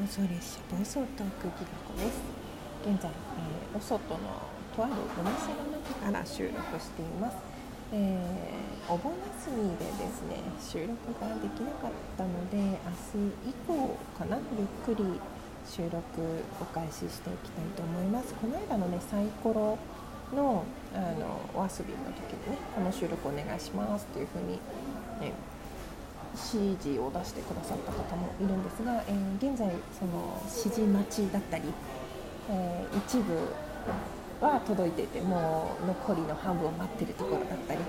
放送列車暴走トークギラコです。現在、えー、お外のとあるお店の中から収録しています、えー、お盆休みでですね収録ができなかったので明日以降かな？ゆっくり収録お開始していきたいと思います。この間のねサイコロのあのお遊びの時にねこの収録お願いしますというふうに、ね、指示を出してくださった方もいるんですが、えー、現在その指示待ちだったり、えー、一部は届いていてもう残りの半分を待ってるところだったり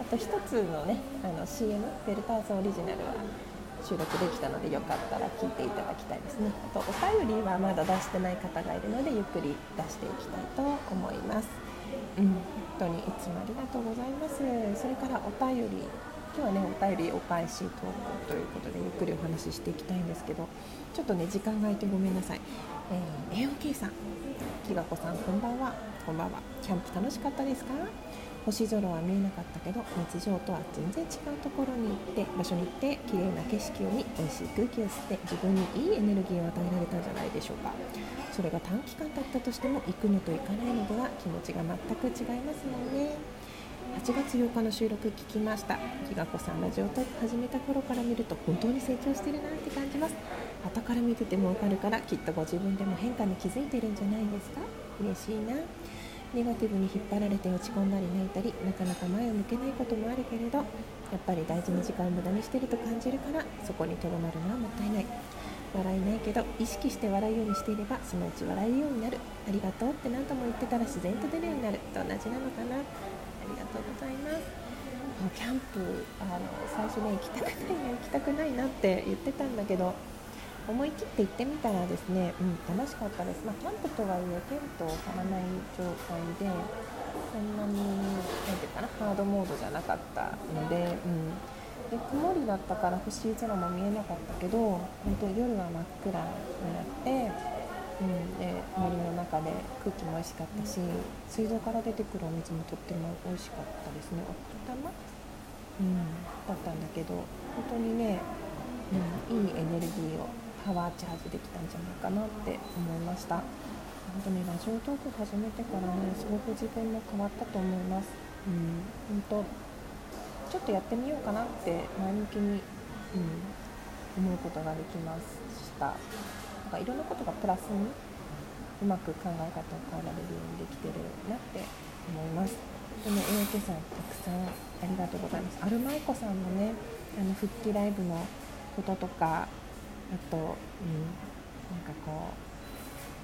あと1つのねあの CM ベルターズオリジナルは収録できたのでよかったら聞いていただきたいですね。あとお便りはまだ出してない方がいるのでゆっくり出していきたいと思います。うん本当にいつもありがとうございます。それからお便り日はねお便りお返しトークということでゆっくりお話ししていきたいんですけどちょっとね時間が空いてごめんなさい、えー、AOK さん。きがこさんこんばんは。こんばんは。キャンプ楽しかったですか？星空は見えなかったけど日常とは全然違うところに行って場所に行って綺麗な景色を見美味しい空気を吸って自分にいいエネルギーを与えられたんじゃないでしょうか。それが短期間だったとしても行くのと行かないのでは気持ちが全く違いますもんね。8月8日の収録聞きました。きがこさんラジオトーク始めた頃から見ると本当に成長してるなって感じます。後から見ててもわかるからきっとご自分でも変化に気づいてるんじゃないですか？嬉しいな。ネガティブに引っ張られて落ち込んだり泣いたりなかなか前を向けないこともあるけれどやっぱり大事な時間を無駄にしてると感じるからそこにとどまるのはもったいない。笑えないけど意識して笑うようにしていればそのうち笑えるようになる。ありがとうって何度も言ってたら自然と出るようになる。と同じなのかな。りがとうございます。キャンプあの最初ね行きたくないな行きたくないなって言ってたんだけど思い切って行ってみたらですね、うん、楽しかったです、まあ、キャンプとはいえテントを張らない状態でそんなに何て言うかなハードモードじゃなかったので,、うん、で曇りだったから星空も見えなかったけど本当夜は真っ暗になってうん、で森の中で空気も美味しかったし水道から出てくるお水もとっても美味しかったですね。奥多摩、うん、だったんだけど本当にね、うん、いいエネルギーをパワーチャージできたんじゃないかなって思いました。本当にラジオトーク始めてからねすごく自分も変わったと思います、うん、本当ちょっとやってみようかなって前向きに、うん、思うことができましたなんかいろんなことがプラスにうまく考え方を変えられるようにできてるなって思います。でね、AOK さんたくさんありがとうございます。アルマイコさんのね、あの復帰ライブのこととか、あと、うん、なんかこ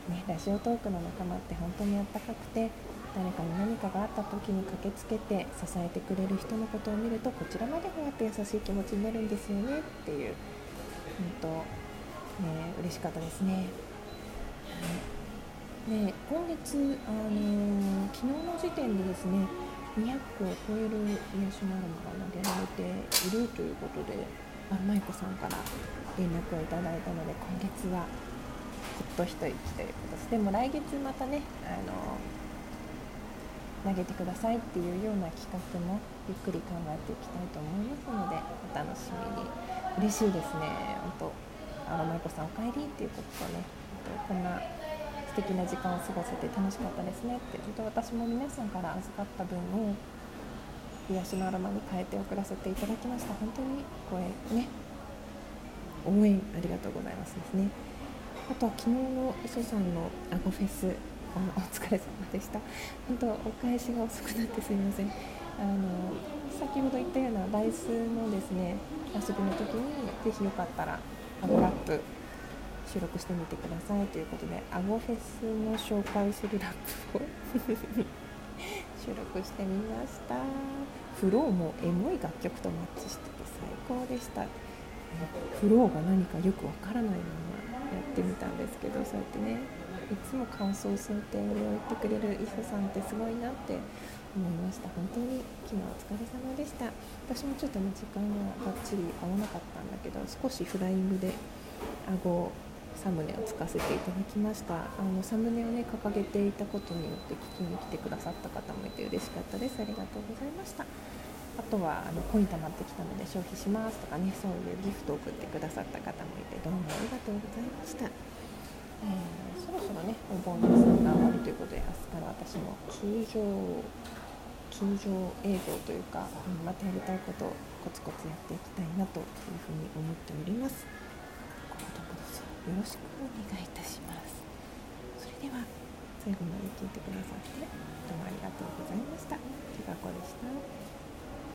う、ね、ラジオトークの仲間って本当にあったかくて、誰かに何かがあった時に駆けつけて支えてくれる人のことを見るとこちらまでふわって優しい気持ちになるんですよねっていう、本当えー、嬉しかったですね。で今月、あのー、昨日の時点でですね200個を超える癒しのアロマが投げられているということであ舞子さんから連絡をいただいたので今月はほっと一息ということです。でも来月またね、あのー、投げてくださいっていうような企画もゆっくり考えていきたいと思いますのでお楽しみに。嬉しいですね本当。あの舞子さんお帰りっていうこととねこんな素敵な時間を過ごせて楽しかったですねって本当私も皆さんから預かった分を癒しのアロマに変えて送らせていただきました。本当にこれね応援ありがとうございますですね。あとは昨日の磯さんのアゴフェスあのお疲れ様でした。本当お返しが遅くなってすいません。あの先ほど言ったようなダイスのですね遊びの時にぜひよかったらアゴラップ収録してみてくださいということでアゴフェスの紹介するラップを収録してみました。フローもエモい楽曲とマッチしてて最高でした。フローが何かよくわからないままやってみたんですけどそうやってね。いつも感想想定を言ってくれる伊佐さんってすごいなって思いました。本当に昨日お疲れ様でした。私もちょっとね時間がばっちり合わなかったんだけど少しフライングで顎サムネをつかせていただきました。あのサムネをね掲げていたことによって聞きに来てくださった方もいて嬉しかったです。ありがとうございました。あとはあのコイン貯まってきたので消費しますとかねそういうギフトを送ってくださった方もいてどうもありがとうございました、えー、そろそろねお盆休みが終わりということで明日から私も通常通常営業というかまたやりたいことをコツコツやっていきたいなというふうに思っております今後ともどうぞよろしくお願いいたしますそれでは最後まで聞いてくださってどうもありがとうございました。きがこでした。